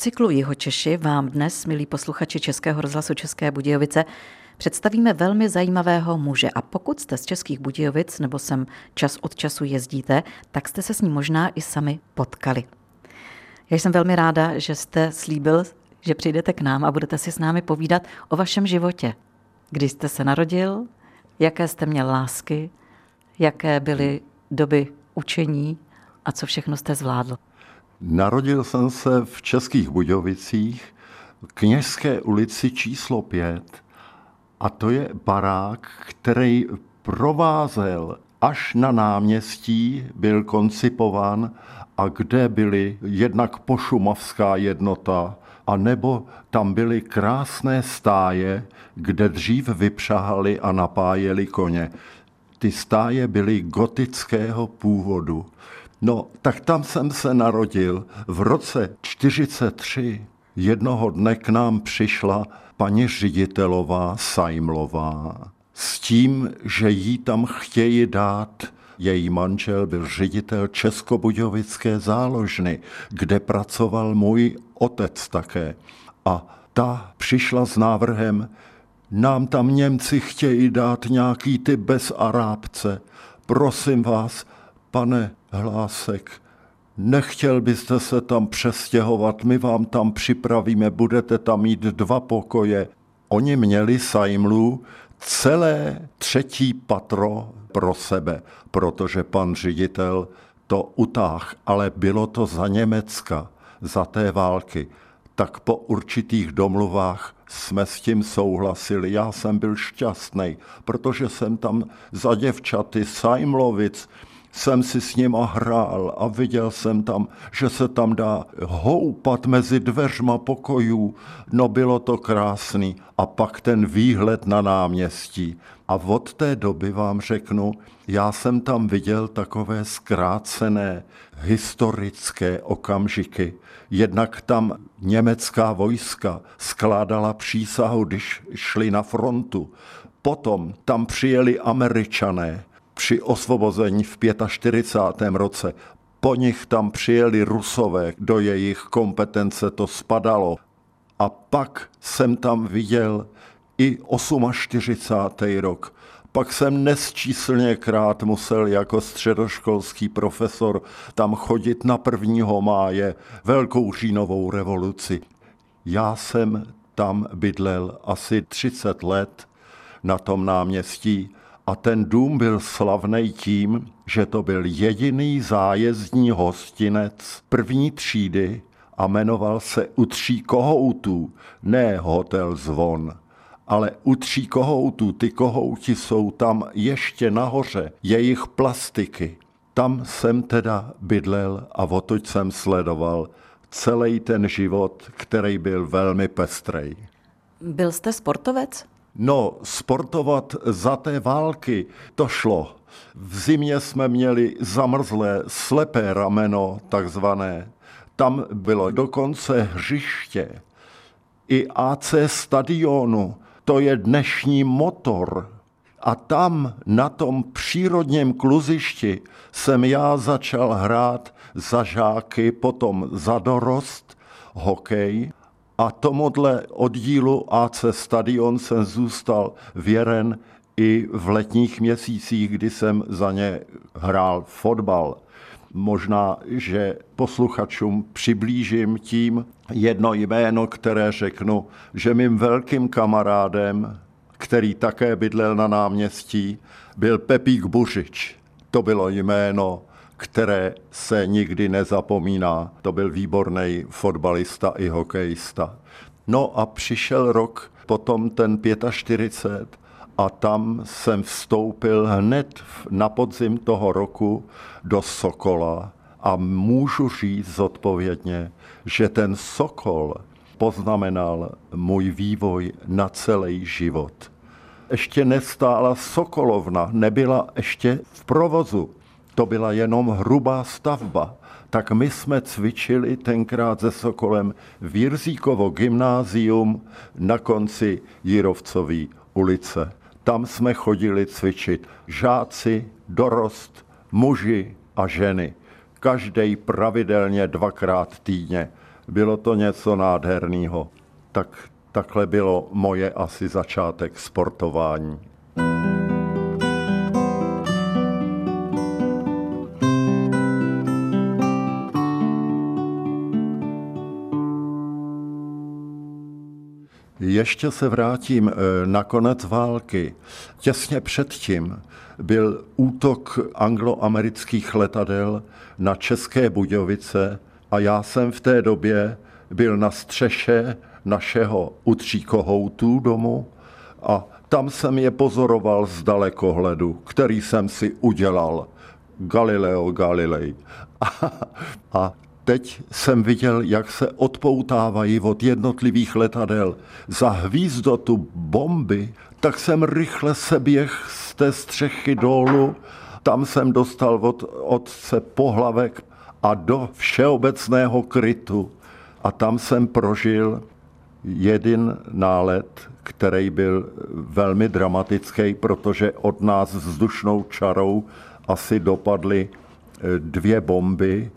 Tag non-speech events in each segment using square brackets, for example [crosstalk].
cyklu Jeho Češi vám dnes, milí posluchači Českého rozhlasu České Budějovice, představíme velmi zajímavého muže. A pokud jste z Českých Budějovic nebo sem čas od času jezdíte, tak jste se s ním možná i sami potkali. Já jsem velmi ráda, že jste slíbil, že přijdete k nám a budete si s námi povídat o vašem životě. Kdy jste se narodil, jaké jste měl lásky, jaké byly doby učení a co všechno jste zvládl. Narodil jsem se v Českých Budějovicích, Kněžské ulici číslo 5 a to je barák, který provázel až na náměstí, byl koncipován a kde byly jednak pošumovská jednota, a nebo tam byly krásné stáje, kde dřív vypřahali a napájeli koně. Ty stáje byly gotického původu. No, tak tam jsem se narodil. V roce 43 jednoho dne k nám přišla paní ředitelová Sajmlová s tím, že jí tam chtějí dát její manžel byl ředitel Českobudějovické záložny, kde pracoval můj otec také. A ta přišla s návrhem, nám tam Němci chtějí dát nějaký ty bez Arábce. Prosím vás, pane Hlásek, nechtěl byste se tam přestěhovat, my vám tam připravíme, budete tam mít dva pokoje. Oni měli sajmlu celé třetí patro pro sebe, protože pan ředitel to utáh, ale bylo to za Německa, za té války. Tak po určitých domluvách jsme s tím souhlasili. Já jsem byl šťastný, protože jsem tam za děvčaty Sajmlovic, jsem si s nima hrál a viděl jsem tam, že se tam dá houpat mezi dveřma pokojů. No bylo to krásný. A pak ten výhled na náměstí. A od té doby vám řeknu, já jsem tam viděl takové zkrácené historické okamžiky. Jednak tam německá vojska skládala přísahu, když šli na frontu. Potom tam přijeli američané, při osvobození v 45. roce. Po nich tam přijeli rusové, do jejich kompetence to spadalo. A pak jsem tam viděl i 48. rok. Pak jsem nesčíslněkrát musel jako středoškolský profesor tam chodit na 1. máje, velkou říjnovou revoluci. Já jsem tam bydlel asi 30 let na tom náměstí a ten dům byl slavný tím, že to byl jediný zájezdní hostinec první třídy a jmenoval se U tří kohoutů, ne Hotel Zvon ale u tří kohoutů, ty kohouti jsou tam ještě nahoře, jejich plastiky. Tam jsem teda bydlel a otoď jsem sledoval celý ten život, který byl velmi pestrej. Byl jste sportovec? No, sportovat za té války to šlo. V zimě jsme měli zamrzlé slepé rameno, takzvané. Tam bylo dokonce hřiště. I AC stadionu, to je dnešní motor. A tam, na tom přírodním kluzišti, jsem já začal hrát za žáky, potom za dorost, hokej a tomuhle oddílu AC Stadion jsem zůstal věren i v letních měsících, kdy jsem za ně hrál fotbal. Možná, že posluchačům přiblížím tím jedno jméno, které řeknu, že mým velkým kamarádem, který také bydlel na náměstí, byl Pepík Buřič. To bylo jméno, které se nikdy nezapomíná. To byl výborný fotbalista i hokejista. No a přišel rok, potom ten 45 a tam jsem vstoupil hned na podzim toho roku do Sokola a můžu říct zodpovědně, že ten Sokol poznamenal můj vývoj na celý život. Ještě nestála Sokolovna, nebyla ještě v provozu. To byla jenom hrubá stavba. Tak my jsme cvičili tenkrát se Sokolem v Jirzíkovo gymnázium na konci Jirovcové ulice. Tam jsme chodili cvičit žáci, dorost, muži a ženy. Každý pravidelně dvakrát týdně. Bylo to něco nádherného. Tak takhle bylo moje asi začátek sportování. Ještě se vrátím eh, na konec války. Těsně předtím byl útok angloamerických letadel na České Budějovice a já jsem v té době byl na střeše našeho utříkohoutu domu a tam jsem je pozoroval z dalekohledu, který jsem si udělal. Galileo Galilei. [laughs] A, a teď jsem viděl, jak se odpoutávají od jednotlivých letadel za hvízdotu bomby, tak jsem rychle se běh z té střechy dolů. Tam jsem dostal od otce pohlavek a do všeobecného krytu. A tam jsem prožil jeden nálet, který byl velmi dramatický, protože od nás vzdušnou čarou asi dopadly eh, dvě bomby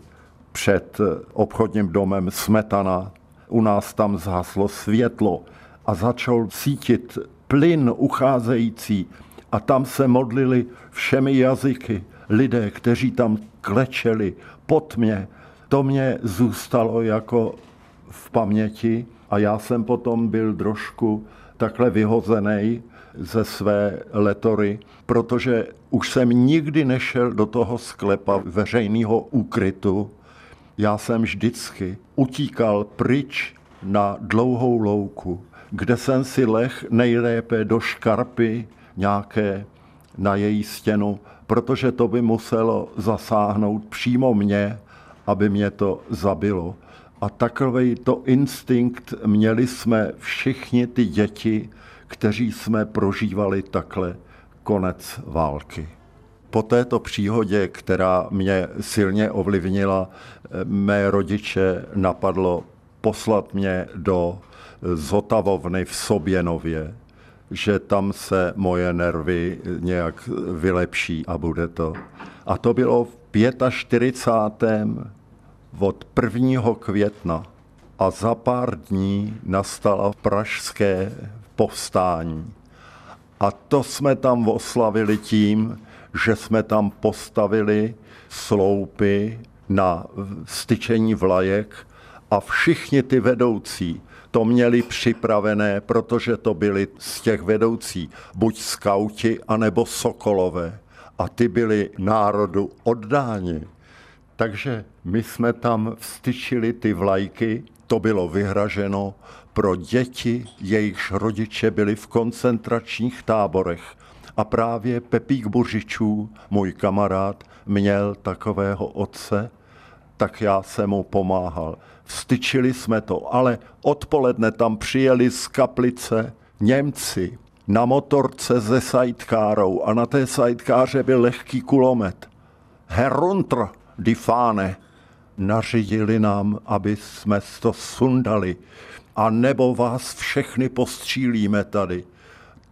před obchodním domem Smetana. U nás tam zhaslo světlo a začal sítit plyn ucházející a tam se modlili všemi jazyky lidé, kteří tam klečeli pod mě. To mě zůstalo jako v paměti a já jsem potom byl trošku takhle vyhozený ze své letory, protože už jsem nikdy nešel do toho sklepa veřejného úkrytu, já jsem vždycky utíkal pryč na dlouhou louku, kde jsem si leh nejlépe do škarpy nějaké na její stěnu, protože to by muselo zasáhnout přímo mě, aby mě to zabilo. A takový to instinkt měli jsme všichni ty děti, kteří jsme prožívali takhle konec války. Po této příhodě, která mě silně ovlivnila, mé rodiče napadlo poslat mě do Zotavovny v Soběnově, že tam se moje nervy nějak vylepší a bude to. A to bylo v 45. od 1. května a za pár dní nastala pražské povstání. A to jsme tam oslavili tím, že jsme tam postavili sloupy na styčení vlajek a všichni ty vedoucí to měli připravené, protože to byli z těch vedoucí buď skauti, anebo sokolové. A ty byli národu oddáni. Takže my jsme tam vstyčili ty vlajky, to bylo vyhraženo pro děti, jejichž rodiče byli v koncentračních táborech a právě Pepík Buřičů, můj kamarád, měl takového otce, tak já jsem mu pomáhal. Vstyčili jsme to, ale odpoledne tam přijeli z kaplice Němci na motorce ze sajtkárou a na té sajtkáře byl lehký kulomet. Heruntr, die Fahne. Nařídili nám, aby jsme to sundali a nebo vás všechny postřílíme tady.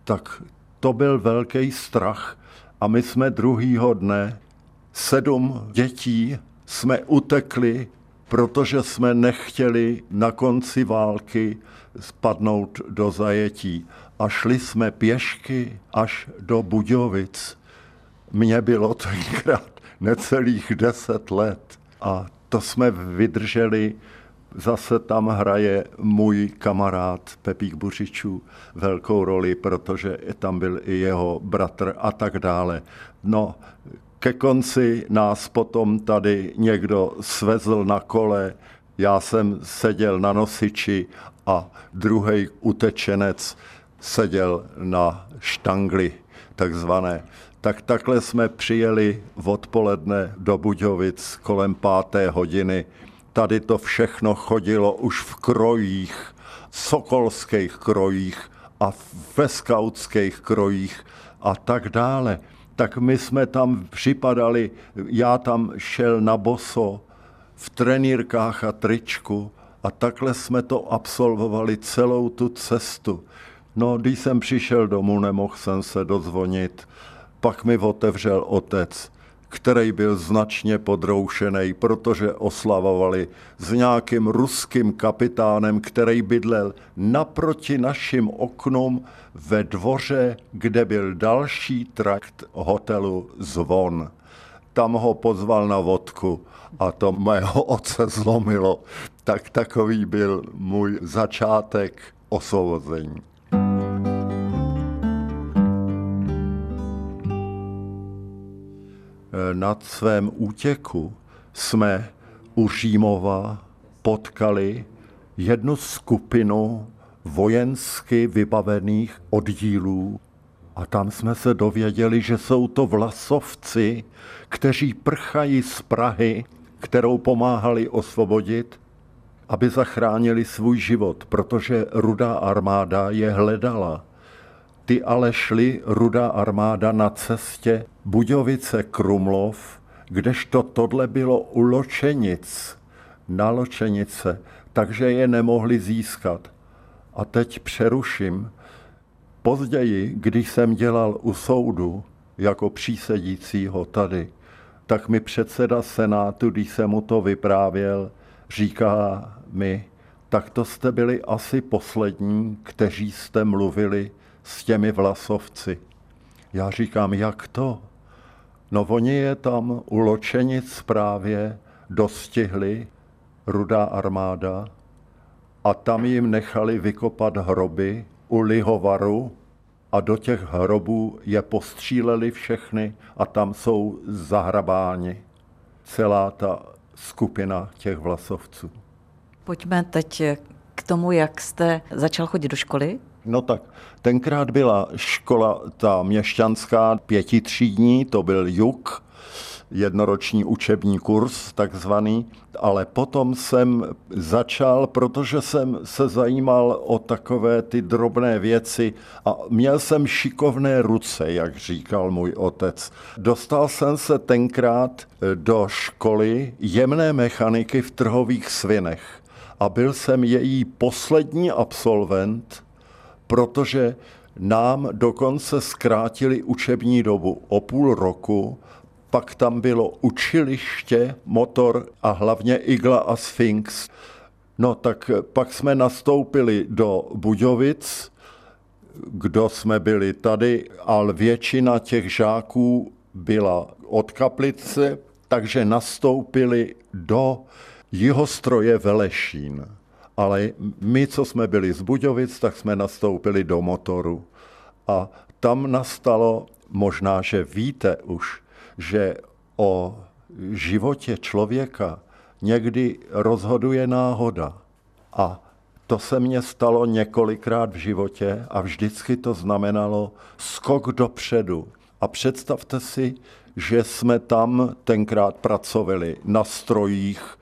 Tak to byl velký strach a my jsme druhýho dne, sedm dětí, jsme utekli, protože jsme nechtěli na konci války spadnout do zajetí a šli jsme pěšky až do Budějovic. Mně bylo tenkrát necelých deset let a to jsme vydrželi Zase tam hraje můj kamarád Pepík Buřičů velkou roli, protože tam byl i jeho bratr a tak dále. No, ke konci nás potom tady někdo svezl na kole, já jsem seděl na nosiči a druhý utečenec seděl na štangli takzvané. Tak takhle jsme přijeli odpoledne do Buďovic kolem páté hodiny tady to všechno chodilo už v krojích, sokolských krojích a ve skautských krojích a tak dále. Tak my jsme tam připadali, já tam šel na boso v trenýrkách a tričku a takhle jsme to absolvovali celou tu cestu. No, když jsem přišel domů, nemohl jsem se dozvonit. Pak mi otevřel otec, který byl značně podroušený, protože oslavovali s nějakým ruským kapitánem, který bydlel naproti našim oknům ve dvoře, kde byl další trakt hotelu Zvon. Tam ho pozval na vodku a to mého [laughs] otce zlomilo. Tak takový byl můj začátek osvobození. Na svém útěku jsme u Římova potkali jednu skupinu vojensky vybavených oddílů a tam jsme se dověděli, že jsou to vlasovci, kteří prchají z Prahy, kterou pomáhali osvobodit, aby zachránili svůj život, protože rudá armáda je hledala. Ty ale šli rudá armáda na cestě Budějovice Krumlov, kdežto tohle bylo u Ločenic, na Ločenice, takže je nemohli získat. A teď přeruším. Později, když jsem dělal u soudu jako přísedícího tady, tak mi předseda Senátu, když jsem mu to vyprávěl, říká mi, tak to jste byli asi poslední, kteří jste mluvili s těmi vlasovci. Já říkám, jak to? No oni je tam u Ločenic právě dostihli rudá armáda a tam jim nechali vykopat hroby u Lihovaru a do těch hrobů je postříleli všechny a tam jsou zahrabáni. Celá ta skupina těch vlasovců. Pojďme teď k tomu, jak jste začal chodit do školy. No tak, tenkrát byla škola ta měšťanská pětitřídní, to byl juk, jednoroční učební kurz takzvaný, ale potom jsem začal, protože jsem se zajímal o takové ty drobné věci a měl jsem šikovné ruce, jak říkal můj otec. Dostal jsem se tenkrát do školy jemné mechaniky v trhových svinech a byl jsem její poslední absolvent, protože nám dokonce zkrátili učební dobu o půl roku, pak tam bylo učiliště, motor a hlavně igla a sphinx. No tak pak jsme nastoupili do Budějovic, kdo jsme byli tady, ale většina těch žáků byla od Kaplice, takže nastoupili do jihostroje Velešín ale my, co jsme byli z Budějovic, tak jsme nastoupili do motoru. A tam nastalo, možná, že víte už, že o životě člověka někdy rozhoduje náhoda. A to se mně stalo několikrát v životě a vždycky to znamenalo skok dopředu. A představte si, že jsme tam tenkrát pracovali na strojích,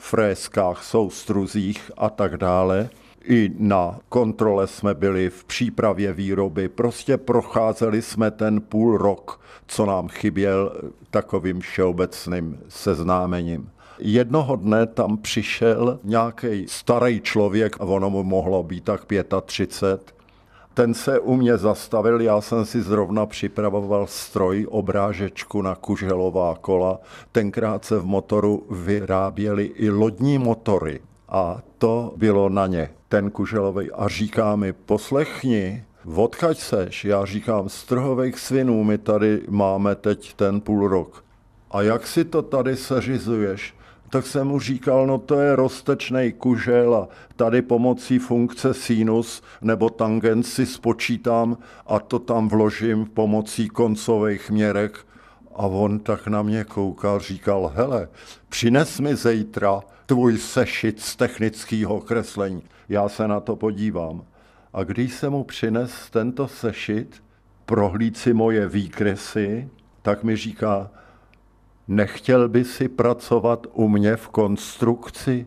fréskách, soustruzích a tak dále. I na kontrole jsme byli v přípravě výroby. Prostě procházeli jsme ten půl rok, co nám chyběl takovým všeobecným seznámením. Jednoho dne tam přišel nějaký starý člověk, ono mu mohlo být tak 35, ten se u mě zastavil, já jsem si zrovna připravoval stroj, obrážečku na kuželová kola. Tenkrát se v motoru vyráběly i lodní motory a to bylo na ně, ten kuželový. A říká mi, poslechni, odkaď seš? Já říkám, z trhových svinů my tady máme teď ten půl rok. A jak si to tady seřizuješ? Tak jsem mu říkal, no to je roztečný kužel a tady pomocí funkce sinus nebo tangent si spočítám a to tam vložím pomocí koncových měrek. A on tak na mě koukal, říkal, hele, přines mi zítra tvůj sešit z technického kreslení. Já se na to podívám. A když se mu přines tento sešit, prohlíd si moje výkresy, tak mi říká, Nechtěl by si pracovat u mě v konstrukci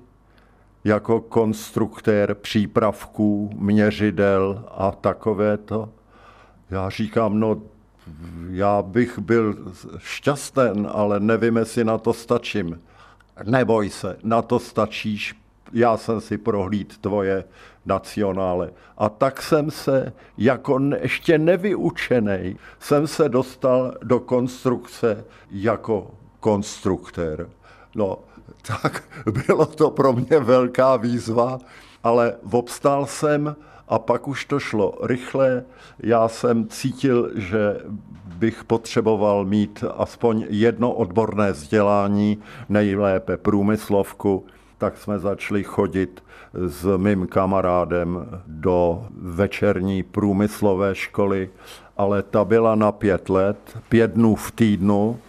jako konstruktér přípravků, měřidel a takovéto? Já říkám, no já bych byl šťasten, ale nevím, jestli na to stačím. Neboj se, na to stačíš, já jsem si prohlíd tvoje nacionále. A tak jsem se jako ještě nevyučený, jsem se dostal do konstrukce jako konstruktér. No, tak bylo to pro mě velká výzva, ale obstál jsem a pak už to šlo rychle. Já jsem cítil, že bych potřeboval mít aspoň jedno odborné vzdělání, nejlépe průmyslovku, tak jsme začali chodit s mým kamarádem do večerní průmyslové školy, ale ta byla na pět let, pět dnů v týdnu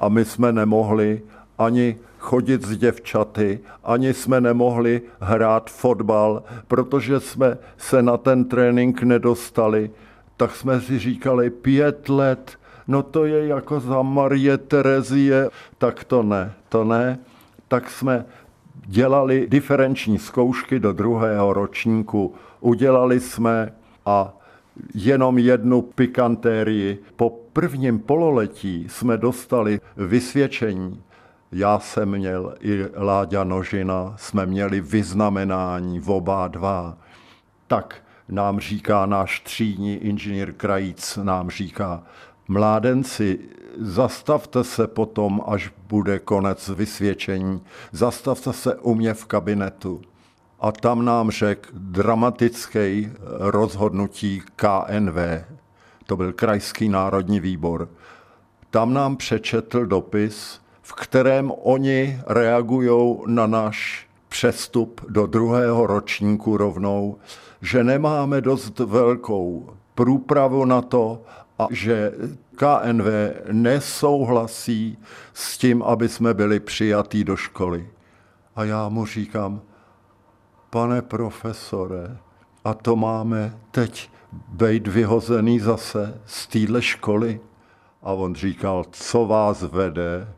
a my jsme nemohli ani chodit s děvčaty, ani jsme nemohli hrát fotbal, protože jsme se na ten trénink nedostali. Tak jsme si říkali pět let, no to je jako za Marie Terezie, tak to ne, to ne. Tak jsme dělali diferenční zkoušky do druhého ročníku. Udělali jsme a jenom jednu pikantérii. Po prvním pololetí jsme dostali vysvědčení, já jsem měl i Láďa Nožina, jsme měli vyznamenání v oba dva. Tak nám říká náš třídní inženýr Krajíc, nám říká, mládenci, zastavte se potom, až bude konec vysvědčení, zastavte se u mě v kabinetu. A tam nám řekl dramatický rozhodnutí KNV, to byl Krajský národní výbor. Tam nám přečetl dopis, v kterém oni reagují na náš přestup do druhého ročníku rovnou, že nemáme dost velkou průpravu na to a že KNV nesouhlasí s tím, aby jsme byli přijatí do školy. A já mu říkám, pane profesore, a to máme teď být vyhozený zase z téhle školy? A on říkal, co vás vede?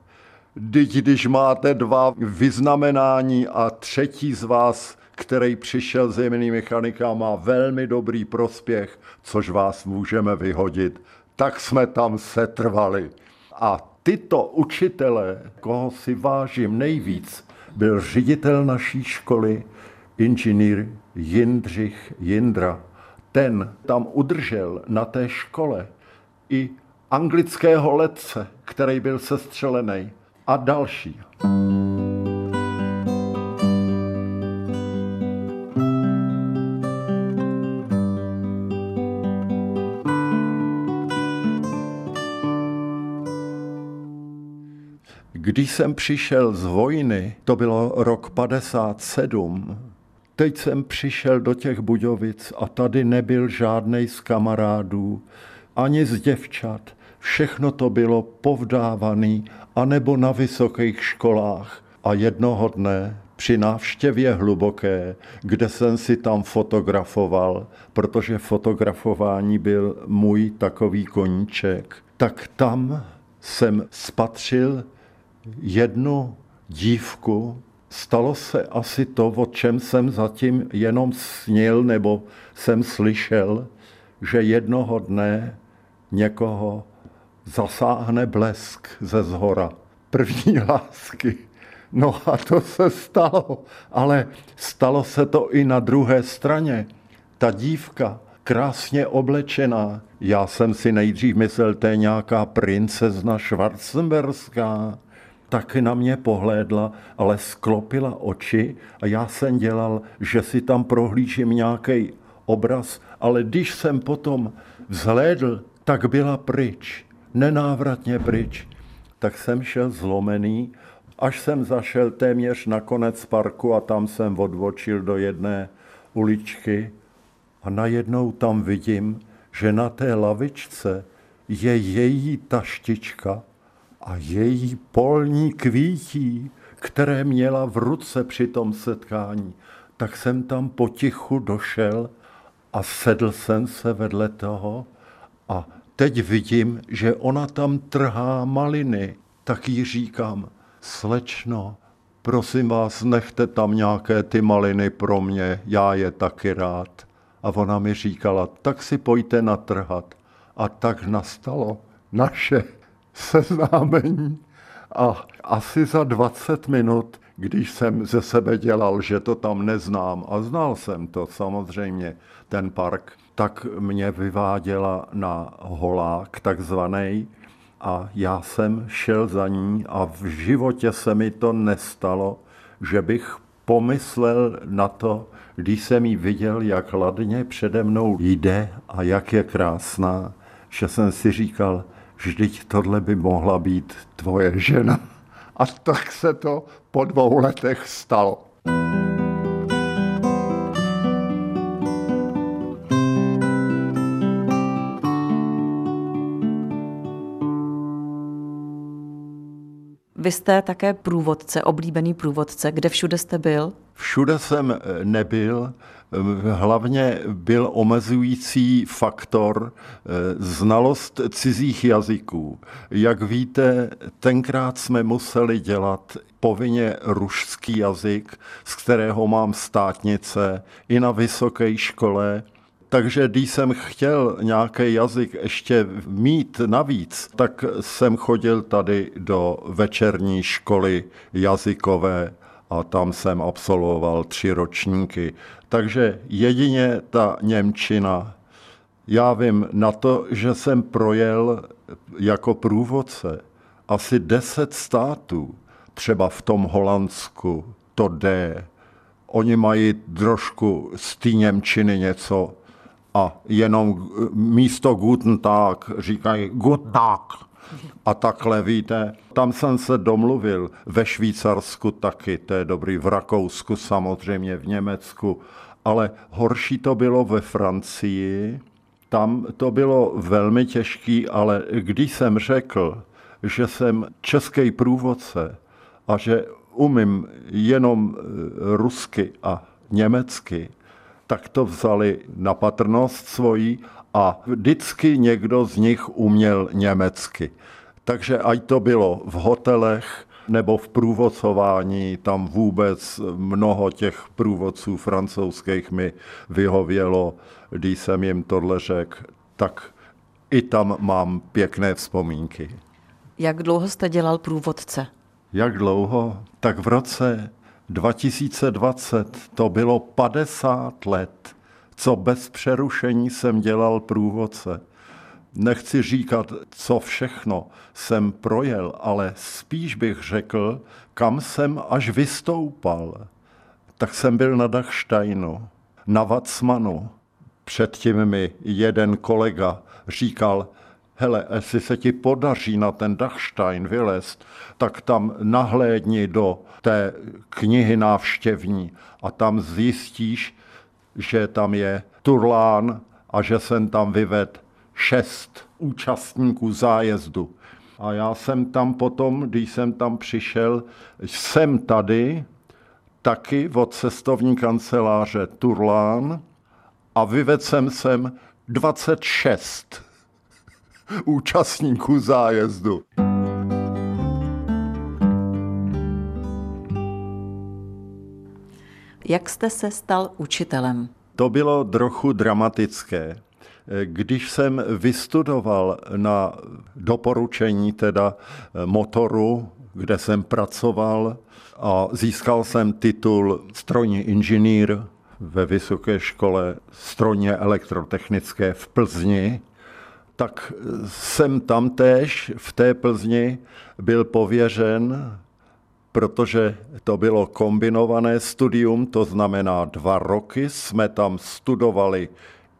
Teď, když máte dva vyznamenání a třetí z vás, který přišel z jemný mechanika, má velmi dobrý prospěch, což vás můžeme vyhodit, tak jsme tam setrvali. A tyto učitele, koho si vážím nejvíc, byl ředitel naší školy, inženýr Jindřich Jindra. Ten tam udržel na té škole i anglického letce, který byl sestřelený a další. Když jsem přišel z vojny, to bylo rok 57, teď jsem přišel do těch Budějovic a tady nebyl žádný z kamarádů, ani z děvčat. Všechno to bylo povdávaný anebo na vysokých školách. A jednoho dne při návštěvě hluboké, kde jsem si tam fotografoval, protože fotografování byl můj takový koníček, tak tam jsem spatřil jednu dívku. Stalo se asi to, o čem jsem zatím jenom snil nebo jsem slyšel, že jednoho dne někoho zasáhne blesk ze zhora. První [laughs] lásky. No a to se stalo, ale stalo se to i na druhé straně. Ta dívka, krásně oblečená, já jsem si nejdřív myslel, to je nějaká princezna Schwarzenberská, taky na mě pohlédla, ale sklopila oči a já jsem dělal, že si tam prohlížím nějaký obraz, ale když jsem potom vzhlédl, tak byla pryč nenávratně pryč. Tak jsem šel zlomený, až jsem zašel téměř na konec parku a tam jsem odvočil do jedné uličky a najednou tam vidím, že na té lavičce je její taštička a její polní kvítí, které měla v ruce při tom setkání. Tak jsem tam potichu došel a sedl jsem se vedle toho a teď vidím, že ona tam trhá maliny, tak jí říkám, slečno, prosím vás, nechte tam nějaké ty maliny pro mě, já je taky rád. A ona mi říkala, tak si pojďte natrhat. A tak nastalo naše seznámení. A asi za 20 minut když jsem ze sebe dělal, že to tam neznám, a znal jsem to samozřejmě, ten park, tak mě vyváděla na holák takzvaný a já jsem šel za ní a v životě se mi to nestalo, že bych pomyslel na to, když jsem ji viděl, jak ladně přede mnou jde a jak je krásná, že jsem si říkal, vždyť tohle by mohla být tvoje žena. A tak se to po dvou letech stalo. Vy jste také průvodce, oblíbený průvodce. Kde všude jste byl? Všude jsem eh, nebyl. Hlavně byl omezující faktor eh, znalost cizích jazyků. Jak víte, tenkrát jsme museli dělat povinně rušský jazyk, z kterého mám státnice i na vysoké škole takže když jsem chtěl nějaký jazyk ještě mít navíc, tak jsem chodil tady do večerní školy jazykové a tam jsem absolvoval tři ročníky. Takže jedině ta Němčina. Já vím na to, že jsem projel jako průvodce asi deset států, třeba v tom Holandsku, to D. Oni mají trošku z té Němčiny něco a jenom místo Guten Tag říkají Guten Tag. A takhle víte, tam jsem se domluvil, ve Švýcarsku taky, to je dobrý, v Rakousku samozřejmě, v Německu, ale horší to bylo ve Francii, tam to bylo velmi těžký, ale když jsem řekl, že jsem český průvodce a že umím jenom eh, rusky a německy, tak to vzali na patrnost svoji a vždycky někdo z nich uměl německy. Takže ať to bylo v hotelech nebo v průvodcování, tam vůbec mnoho těch průvodců francouzských mi vyhovělo, když jsem jim tohle řekl, tak i tam mám pěkné vzpomínky. Jak dlouho jste dělal průvodce? Jak dlouho? Tak v roce 2020 to bylo 50 let, co bez přerušení jsem dělal průvodce. Nechci říkat, co všechno jsem projel, ale spíš bych řekl, kam jsem až vystoupal. Tak jsem byl na Dachsteinu, na Vacmanu. Předtím mi jeden kolega říkal, hele, jestli se ti podaří na ten Dachstein vylézt, tak tam nahlédni do té knihy návštěvní a tam zjistíš, že tam je Turlán a že jsem tam vyvedl šest účastníků zájezdu. A já jsem tam potom, když jsem tam přišel, jsem tady taky od cestovní kanceláře Turlán a vyvedl jsem sem 26 účastníků zájezdu. Jak jste se stal učitelem? To bylo trochu dramatické. Když jsem vystudoval na doporučení teda motoru, kde jsem pracoval a získal jsem titul strojní inženýr ve vysoké škole strojně elektrotechnické v Plzni, tak jsem tam též v té Plzni byl pověřen, protože to bylo kombinované studium, to znamená dva roky jsme tam studovali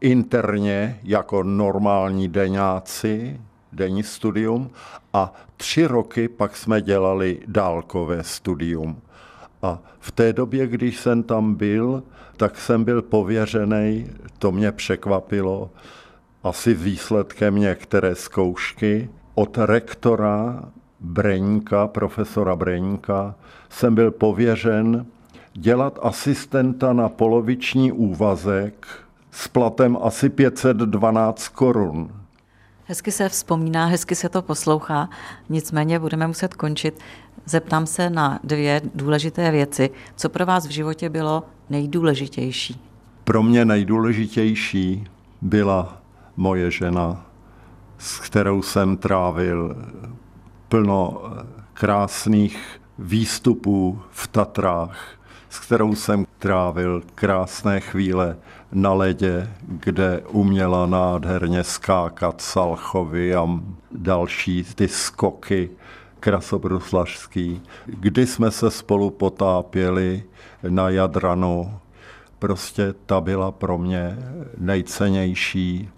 interně jako normální deňáci, denní studium, a tři roky pak jsme dělali dálkové studium. A v té době, když jsem tam byl, tak jsem byl pověřený, to mě překvapilo, asi výsledkem některé zkoušky od rektora Breňka, profesora Breňka, jsem byl pověřen dělat asistenta na poloviční úvazek s platem asi 512 korun. Hezky se vzpomíná, hezky se to poslouchá, nicméně budeme muset končit. Zeptám se na dvě důležité věci. Co pro vás v životě bylo nejdůležitější? Pro mě nejdůležitější byla moje žena, s kterou jsem trávil plno krásných výstupů v Tatrách, s kterou jsem trávil krásné chvíle na ledě, kde uměla nádherně skákat Salchovy a další ty skoky krasobruslařský, kdy jsme se spolu potápěli na Jadranu. Prostě ta byla pro mě nejcennější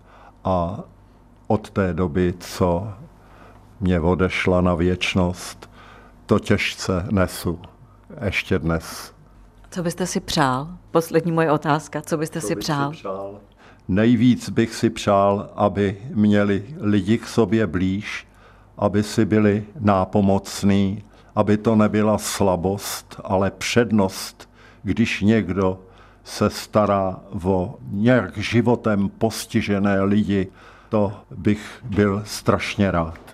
a od té doby, co mě odešla na věčnost, to těžce nesu. Ještě dnes. Co byste si přál? Poslední moje otázka. Co byste Co si bych přál? Si přál? Nejvíc bych si přál, aby měli lidi k sobě blíž, aby si byli nápomocní, aby to nebyla slabost, ale přednost, když někdo se stará o nějak životem postižené lidi, to bych byl strašně rád.